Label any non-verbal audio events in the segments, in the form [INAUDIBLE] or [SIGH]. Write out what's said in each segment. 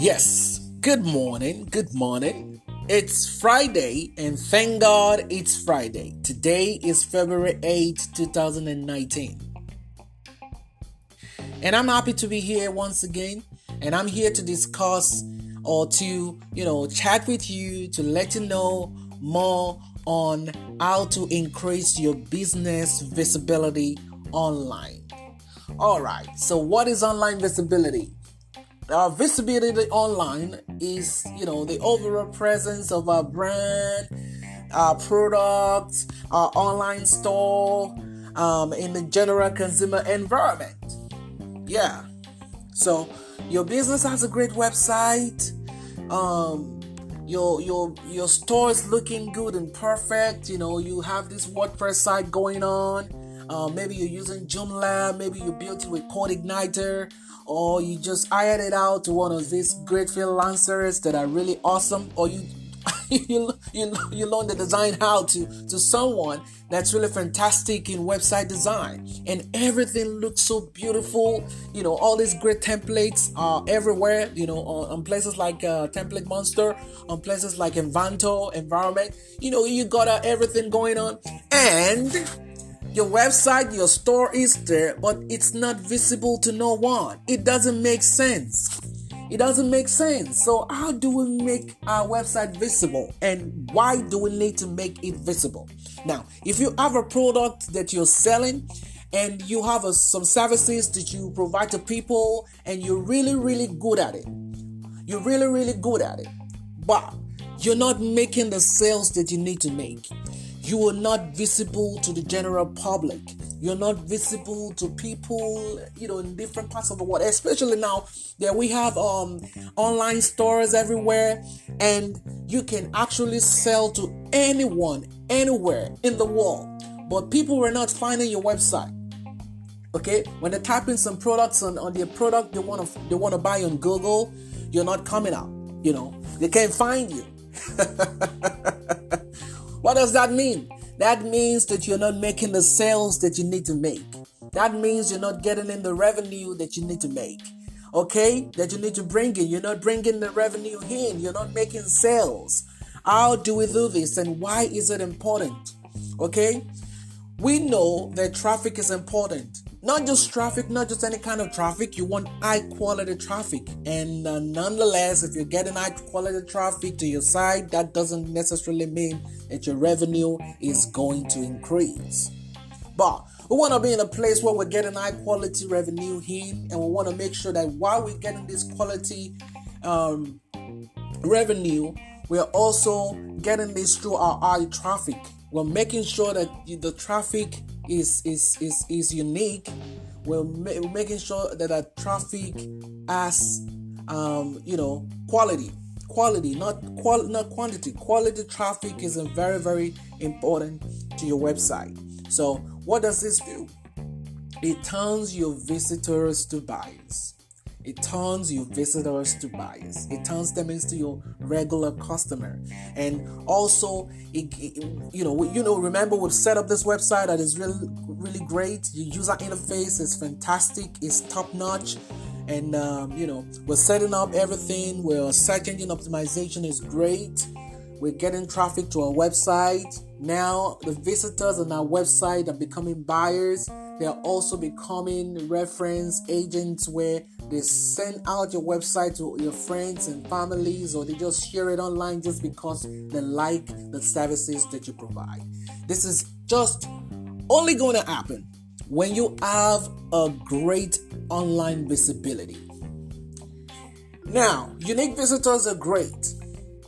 Yes, good morning, good morning. It's Friday, and thank God it's Friday. Today is February 8, 2019. And I'm happy to be here once again, and I'm here to discuss or to, you know, chat with you to let you know more on how to increase your business visibility online. All right, so what is online visibility? Our visibility online is, you know, the overall presence of our brand, our products, our online store, um, in the general consumer environment. Yeah. So your business has a great website. Um, your your your store is looking good and perfect. You know, you have this WordPress site going on. Uh, maybe you're using Joomla. Maybe you built it with CodeIgniter or you just hired it out to one of these great freelancers that are really awesome, or you [LAUGHS] you you you learn the design how to to someone that's really fantastic in website design. And everything looks so beautiful. You know all these great templates are everywhere you know on, on places like uh, template monster on places like Envato environment. You know you got uh, everything going on. And your website, your store is there, but it's not visible to no one. It doesn't make sense. It doesn't make sense. So, how do we make our website visible? And why do we need to make it visible? Now, if you have a product that you're selling and you have a, some services that you provide to people and you're really, really good at it, you're really, really good at it, but you're not making the sales that you need to make you are not visible to the general public. You're not visible to people you know in different parts of the world. Especially now that we have um online stores everywhere and you can actually sell to anyone anywhere in the world. But people were not finding your website. Okay? When they type in some products on, on their product they want to they want to buy on google you're not coming up you know? They can't find you [LAUGHS] what does that mean? That means that you're not making the sales that you need to make. That means you're not getting in the revenue that you need to make. Okay? That you need to bring in. You're not bringing the revenue in. You're not making sales. How do we do this and why is it important? Okay? We know that traffic is important. Not just traffic, not just any kind of traffic. You want high quality traffic. And uh, nonetheless, if you're getting high quality traffic to your site, that doesn't necessarily mean that your revenue is going to increase. But we want to be in a place where we're getting high quality revenue in, and we want to make sure that while we're getting this quality um, revenue, we're also getting this through our high traffic. We're making sure that the traffic is is is is unique. We're, ma- making sure that our traffic has um, you know quality quality not qual not quantity. Quality traffic is very very important to your website. So what does this do? It turns your visitors to buyers it turns your visitors to buyers. It turns them into your regular customer. And also, it, it, you know, you know, remember we've set up this website that is really, really great. Your user interface is fantastic. It's top notch. And um, you know, we're setting up everything. We're search engine optimization is great. We're getting traffic to our website. Now the visitors on our website are becoming buyers they are also becoming reference agents where they send out your website to your friends and families, or they just share it online just because they like the services that you provide. This is just only going to happen when you have a great online visibility. Now, unique visitors are great,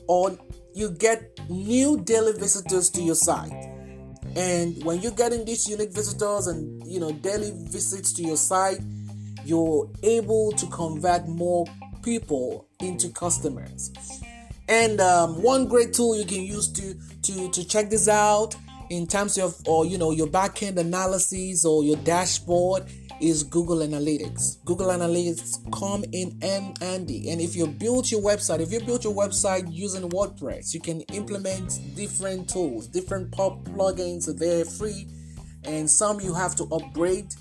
or you get new daily visitors to your site and when you're getting these unique visitors and you know daily visits to your site, you're able to convert more people into customers. And um, one great tool you can use to to to check this out in terms of or you know your backend analysis or your dashboard is Google Analytics. Google Analytics come in and handy. And if you build your website, if you build your website using WordPress, you can implement different tools, different pop plugins. They're free, and some you have to upgrade.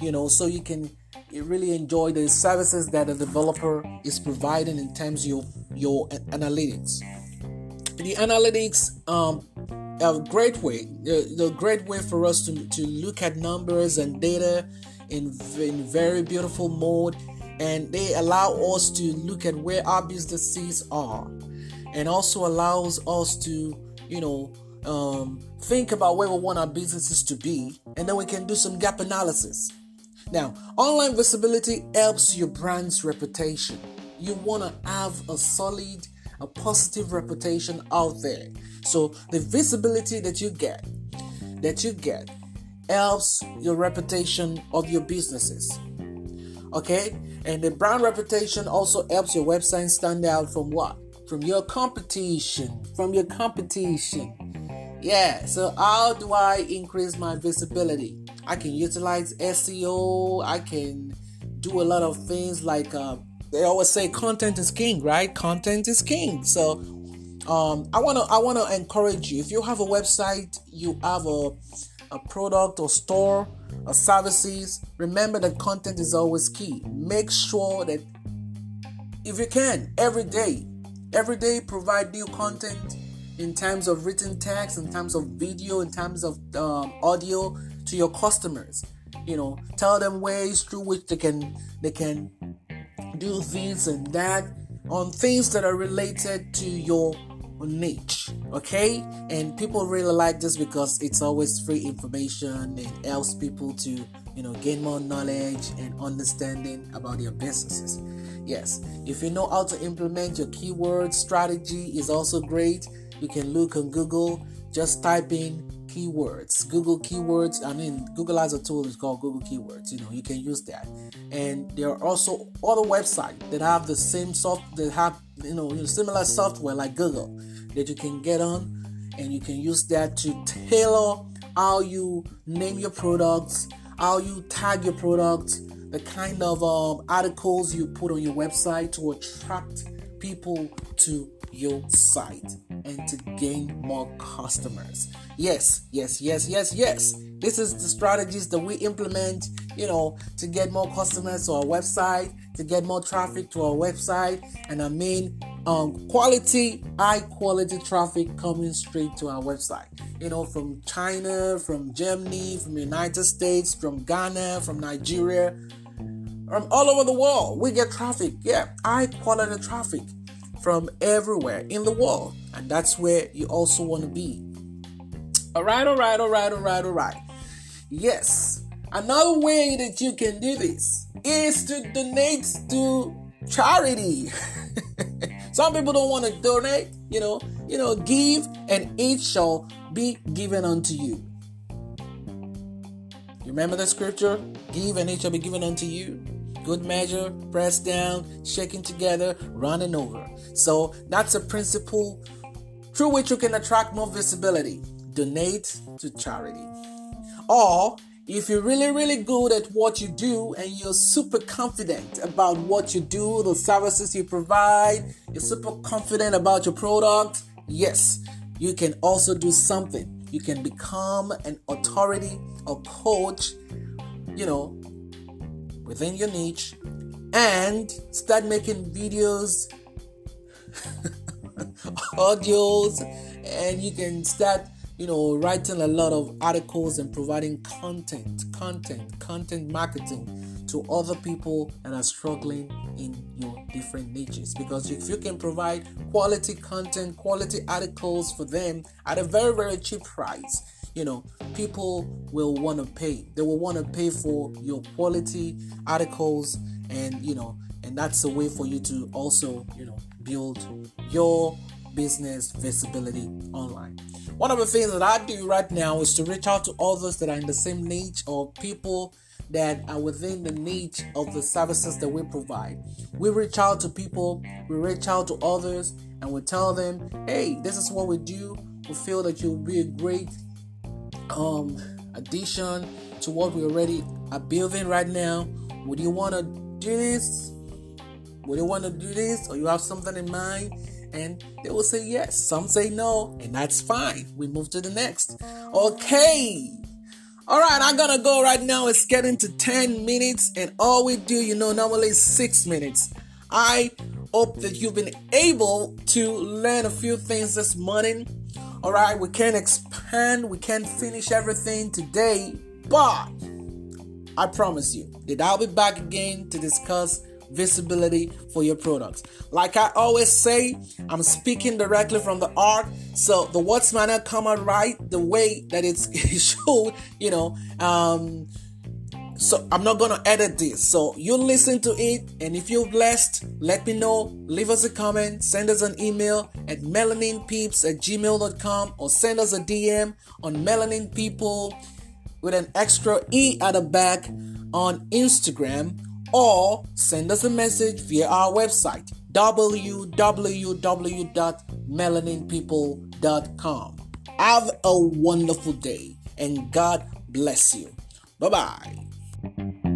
you know, so you can really enjoy the services that the developer is providing in terms of your, your analytics. The analytics um, a great way, the, the great way for us to, to look at numbers and data in, in very beautiful mode and they allow us to look at where our businesses are and also allows us to you know um, think about where we want our businesses to be and then we can do some gap analysis now online visibility helps your brand's reputation you want to have a solid a positive reputation out there so the visibility that you get that you get helps your reputation of your businesses okay and the brand reputation also helps your website stand out from what? From your competition. From your competition. Yeah, so how do I increase my visibility? I can utilize SEO, I can do a lot of things like uh, they always say content is king, right? Content is king. So um, I wanna I wanna encourage you. If you have a website, you have a a product or store or services, remember that content is always key. Make sure that if you can, every day, every day provide new content in terms of written text, in terms of video, in terms of um, audio to your customers. You know, tell them ways through which they can they can do this and that on things that are related to your niche okay? And people really like this because it's always free information. It helps people to you know gain more knowledge and understanding about their businesses. Yes if you know how to implement your keyword strategy is also great. You can look on google. Just type in keywords google keywords i mean google has a tool it's called google keywords you know you can use that. And there are also other websites that have the same soft that have you know similar software like google that you can get on and you can use that to tailor how you name your products how you tag your products the kind of um, articles you put on your website to attract people to your site and to gain more customers. Yes, yes, yes, yes, yes. This is the strategies that we implement, you know, to get more customers to our website, to get more traffic to our website, and I mean um, quality, high quality traffic coming straight to our website. You know, from China, from Germany, from the United States, from Ghana, from Nigeria, from all over the world. We get traffic, yeah, high quality traffic from everywhere in the world. And that's where you also want to be. All right, all right, all right, all right, all right. Yes, another way that you can do this is to donate to charity. [LAUGHS] Some people don't want to donate, you know, you know, give and it shall be given unto you. You remember the scripture? Give and it shall be given unto you good measure, pressed down, shaking together, running over. So that's a principle through which you can attract more visibility. Donate to charity. Or if you're really, really good at what you do and you're super confident about what you do, the services you provide, you're super confident about your product, yes, you can also do something. You can become an authority, a coach, you know, within your niche and start making videos, [LAUGHS] audios, and you can start, you know, writing a lot of articles and providing content, content, content marketing to other people that are struggling in your different niches. Because if you can provide quality content, quality articles for them at a very, very cheap price, you know people will want to pay. They will want to pay for your quality articles and you know and that's a way for you to also you know build your business visibility online. One of the things that i do right now is to reach out to others that are in the same niche or people that are within the niche of the services that we provide. We reach out to people we reach out to others and we tell them hey this is what we do. We feel that you'll be a great um, addition to what we already are building right now. Would you want to do this? Would you want to do this? Or you have something in mind? And they will say yes. Some say no, and that's fine. We move to the next. Okay. All right, I'm gonna go right now. It's getting to 10 minutes, and all we do, you know, normally six minutes. I hope that you've been able to learn a few things this morning. All right, we can't expand, we can't finish everything today, but I promise you that I'll be back again to discuss visibility for your products. Like I always say, I'm speaking directly from the art, so the words might not come out right the way that it's [LAUGHS] it should, you know. Um, so I'm not gonna edit this. So you listen to it, and if you're blessed, let me know. Leave us a comment, send us an email at melaninpeeps at gmail.com or send us a DM on melanin people with an extra E at the back on Instagram or send us a message via our website www.melaninpeople.com. Have a wonderful day and God bless you. Bye bye. Thank you.